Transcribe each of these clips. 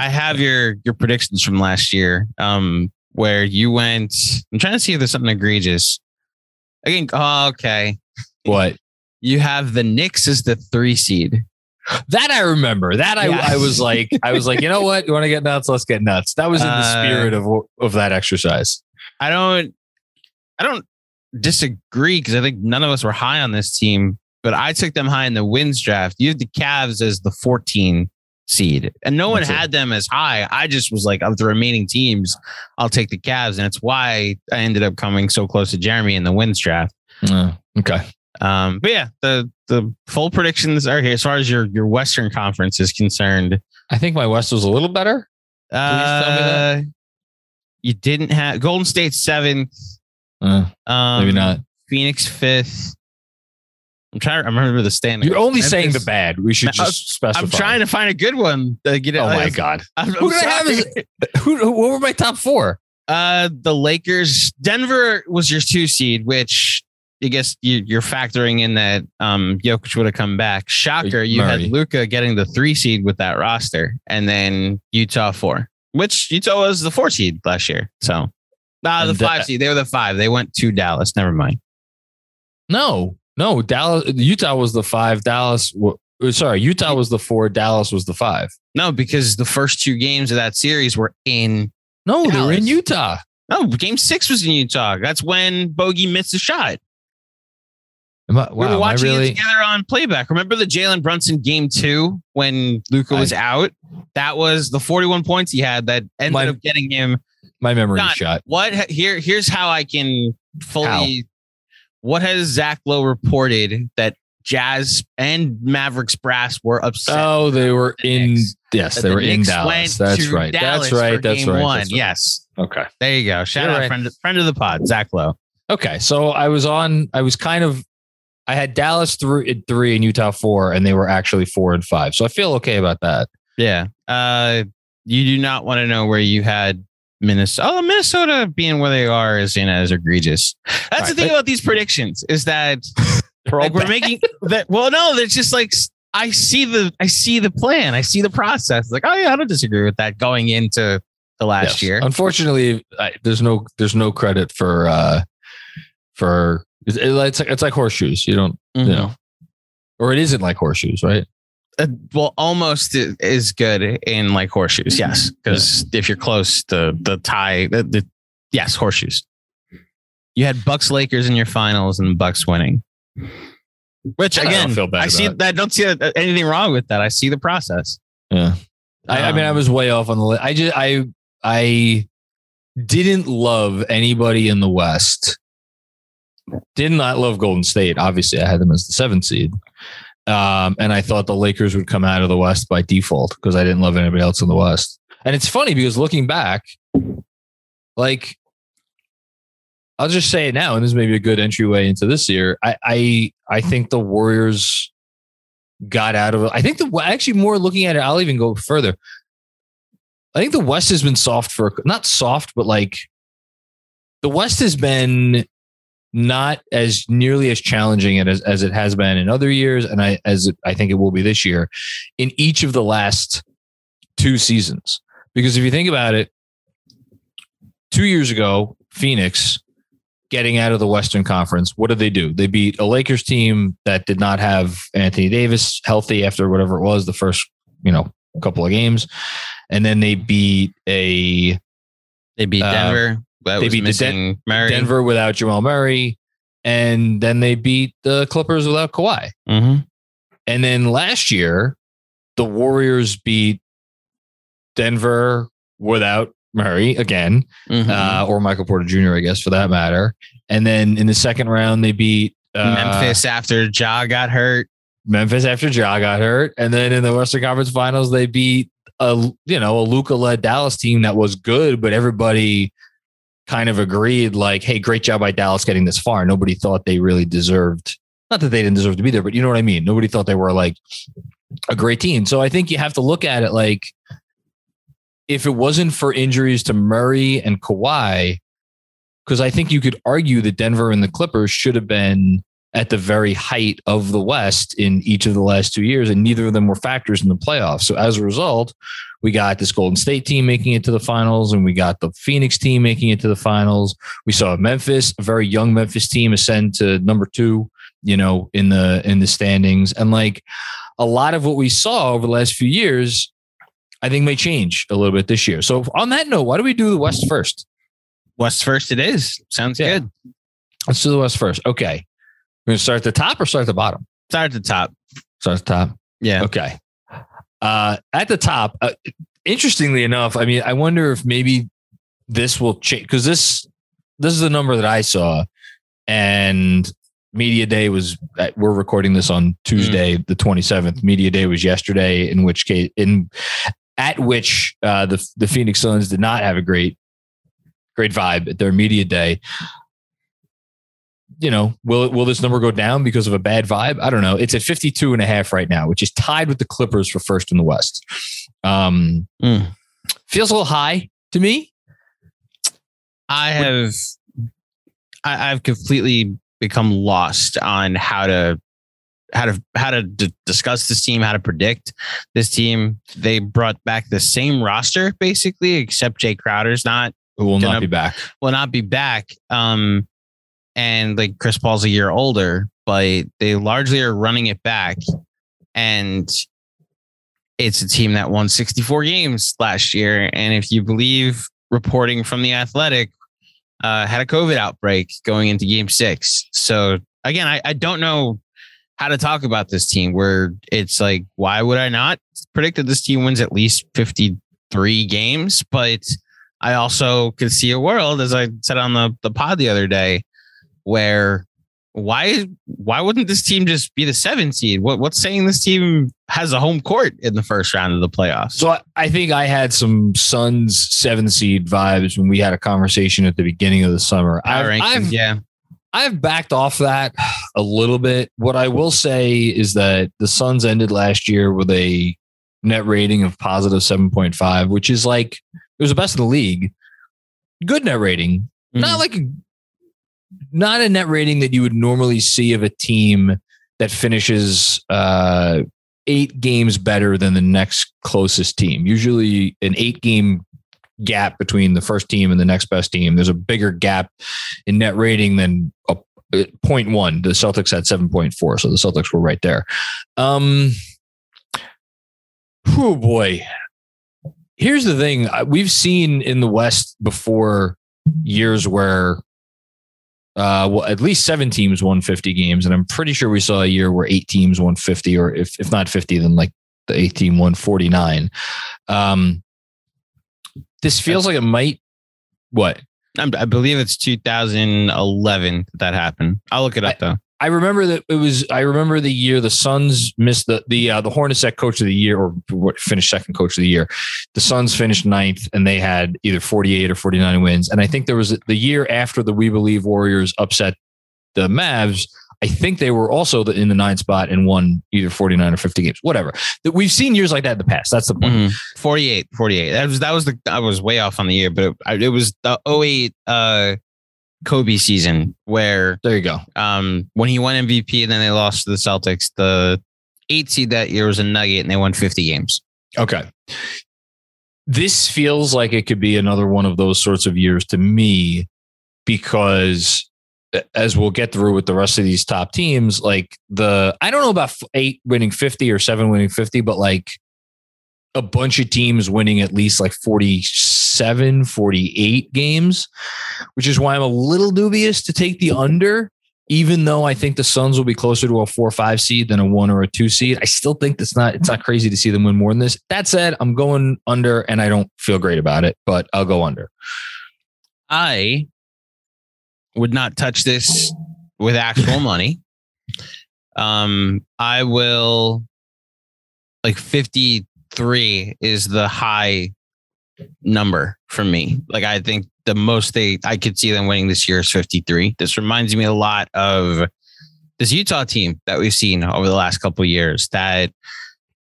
I have your your predictions from last year. Um, where you went. I'm trying to see if there's something egregious. Again, oh, okay. What? You have the Knicks as the three seed. That I remember. That I, Yeah. I was like, I was like, you know what? You want to get nuts? Let's get nuts. That was in the Uh, spirit of of that exercise. I don't I don't disagree because I think none of us were high on this team, but I took them high in the wins draft. You have the Cavs as the 14 seed, and no one That's it. had them as high. I just was like, of the remaining teams, I'll take the Cavs, and it's why I ended up coming so close to Jeremy in the wins draft. Uh, okay. Um, but yeah, the the full predictions are here as far as your your Western Conference is concerned. I think my West was a little better. tell me that. Uh, you didn't have Golden State seventh. Uh, Um, maybe not. Phoenix fifth. I'm trying to remember the standings. You're only saying the bad. We should I- just specify. I'm trying to find a good one. To get it, Oh my god. I'm, Who I'm did I have as- Who, who? What were my top four? Uh, the Lakers. Denver was your two seed, which I guess you, you're factoring in that um Jokic would have come back. Shocker, you Murray. had Luka getting the three seed with that roster, and then Utah four, which Utah was the four seed last year. So, nah, the And, uh, five seed. They were the five. They went to Dallas. Never mind. No, no. Dallas, Utah was the five. Dallas. uh, Sorry, Utah was the four. Dallas was the five. No, because the first two games of that series were in No, they were in Utah. No, game six was in Utah. That's when Bogey missed a shot. Am I, we wow, were watching really? it together on playback. Remember the Jalen Brunson game two when Luka was out? That was the 41 points he had that ended My- up getting him. My memory shot. What here? Here's how I can fully. What has Zach Lowe reported that Jazz and Mavericks brass were upset? Oh, they were the in. Knicks. Yes, that they the were in Knicks Dallas. went That's to right. Dallas That's right. That's right. One. That's right. Yes. Okay. There you go. Shout You're out right. friend friend of the pod, Zach Lowe. Okay. So I was on. I was kind of. I had Dallas three at three and Utah four, and they were actually four and five. So I feel okay about that. Yeah. Uh, you do not want to know where you had Minnesota. Oh, Minnesota being where they are is you know, as egregious. That's the thing but- about these predictions is that like, we're making that. Well, no, they're just like I see the I see the plan. I see the process. Like, oh yeah, I don't disagree with that going into the last Yes. year. Unfortunately, I, there's no there's no credit for uh for it's, it's like it's like horseshoes. You don't Mhm. you know, or it isn't like horseshoes, right? Uh, well, almost i- is good in like horseshoes. Yes, because if you're close to the tie, the, the yes, horseshoes. You had Bucks Lakers in your finals and Bucks winning. Which I again, feel bad I see it. that. Don't see anything wrong with that. I see the process. Yeah. I, I mean, I Um, was way off on the list. I just I I didn't love anybody in the West. Did not love Golden State. Obviously, I had them as the seventh seed. Um, and I thought the Lakers would come out of the West by default because I didn't love anybody else in the West. And it's funny because looking back, like I'll just say it now, and this may be a good entryway into this year. I I I think the Warriors got out of it. I think the actually more looking at it, I'll even go further. I think the West has been soft for not soft, but like the West has been not as nearly as challenging as, as it has been in other years, and I as it, I think it will be this year in each of the last two seasons. Because if you think about it, two years ago, Phoenix getting out of the Western Conference, what did they do? They beat a Lakers team that did not have Anthony Davis healthy after whatever it was the first, you know, couple of games, and then they beat a They beat Uh, Denver. That they was beat the missing Murray. Denver without Jamal Murray, and then they beat the Clippers without Kawhi. Mhm. And then last year, the Warriors beat Denver without Murray again, Mhm. uh, or Michael Porter Jr., I guess, for that matter. And then in the second round, they beat uh, Memphis after Ja got hurt. Memphis after Ja got hurt, and then in the Western Conference Finals, they beat a you know a Luka led Dallas team that was good, but everybody kind of agreed like, hey, great job by Dallas getting this far. Nobody thought they really deserved. Not that they didn't deserve to be there, but you know what I mean. Nobody thought they were like a great team. So I think you have to look at it like if it wasn't for injuries to Murray and Kawhi, because I think you could argue that Denver and the Clippers should have been at the very height of the West in each of the last two years, and neither of them were factors in the playoffs. So as a result, we got this Golden State team making it to the finals, and we got the Phoenix team making it to the finals. We saw Memphis, a very young Memphis team, ascend to number two, you know, in the in the standings, and like a lot of what we saw over the last few years, I think may change a little bit this year. So on that note, why do we do the West first? West first, it is. Sounds Yeah. good. Let's do the West first. Okay. We're gonna start at the top or start at the bottom? Start at the top. Start at the top. Yeah. Okay. Uh, at the top, uh, interestingly enough, I mean, I wonder if maybe this will change because this this is the number that I saw, and media day was. uh, We're recording this on Tuesday, the twenty seventh. Media day was yesterday, in which case, in at which uh, the the Phoenix Suns did not have a great great vibe at their media day. You know, will will this number go down because of a bad vibe? I don't know. It's at 52 and a half right now, which is tied with the Clippers for first in the West. Um, Mm. feels a little high to me. I have I, I've completely become lost on how to how to how to d- discuss this team, how to predict this team. They brought back the same roster basically, except Jay Crowder's not Who will Gonna- not be back. will not be back. Um, and like Chris Paul's a year older, but they largely are running it back. And it's a team that won 64 games last year. And if you believe reporting from the athletic, uh, had a COVID outbreak going into game six. So again, I, I don't know how to talk about this team where it's like, why would I not predict that this team wins at least 53 games? But I also could see a world, as I said on the, the pod the other day, where why why wouldn't this team just be the seven seed? What what's saying this team has a home court in the first round of the playoffs? So I, I think I had some Suns seven seed vibes when we had a conversation at the beginning of the summer. I've, rankings, I've, yeah. I've backed off that a little bit. What I will say is that the Suns ended last year with a net rating of positive 7.5, which is like it was the best in the league. Good net rating. Mm-hmm. Not like a, not a net rating that you would normally see of a team that finishes uh, eight games better than the next closest team. Usually, an eight game gap between the first team and the next best team. There's a bigger gap in net rating than a uh, 0.1. The Celtics had 7.4, so the Celtics were right there. Um, oh boy. Here's the thing we've seen in the West before years where uh, well, at least seven teams won 50 games. And I'm pretty sure we saw a year where eight teams won 50, or if, if not 50, then like the eighth team won 49. Um, this feels like it might, what? I believe it's 2011 that, that happened. I'll look it up though. I remember that it was. I remember the year the Suns missed the the uh, the at coach of the year or finished second coach of the year. The Suns finished ninth and they had either forty eight or forty nine wins. And I think there was the year after the We Believe Warriors upset the Mavs. I think they were also in the ninth spot and won either forty nine or fifty games. Whatever. That we've seen years like that in the past. That's the point. Mhm. 48, 48. That was that was the I was way off on the year, but it, it was the 08 uh Kobe season where There you go. um when he won MVP and then they lost to the Celtics. The eight seed that year was a Nugget and they won 50 games. Okay. This feels like it could be another one of those sorts of years to me because as we'll get through with the rest of these top teams, like the, I don't know about eight winning 50 or seven winning 50, but like a bunch of teams winning at least like 47, 48 games, which is why I'm a little dubious to take the under even though I think the Suns will be closer to a four or five seed than a one or a two seed, I still think that's not it's not crazy to see them win more than this. That said, I'm going under and I don't feel great about it, but I'll go under. I would not touch this with actual money. Um, I will like 53 is the high number for me. Like I think the most they I could see them winning this year is 53. This reminds me a lot of this Utah team that we've seen over the last couple of years that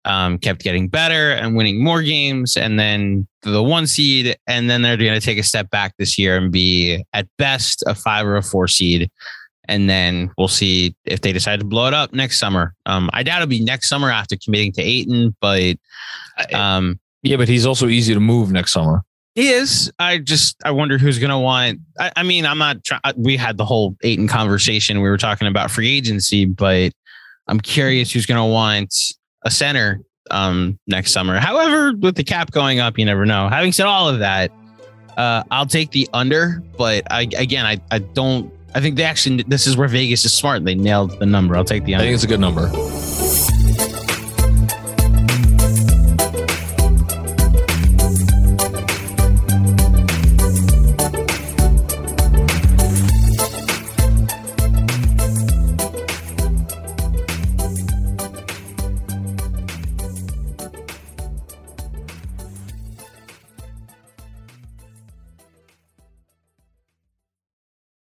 um, kept getting better and winning more games, and then the one seed, and then they're going to take a step back this year and be at best a five or a four seed, and then we'll see if they decide to blow it up next summer. Um, I doubt it'll be next summer after committing to Ayton, but um, yeah, but he's also easy to move next summer. he is. I just I wonder who's going to want. I, I mean, I'm not. Try, we had the whole Ayton conversation. We were talking about free agency, but I'm curious who's going to want a center um, next summer. However, with the cap going up, you never know. Having said all of that, uh, I'll take the under. But I again, I I don't. I think they actually this is where Vegas is smart. They nailed the number. I'll take the under. I think it's a good number.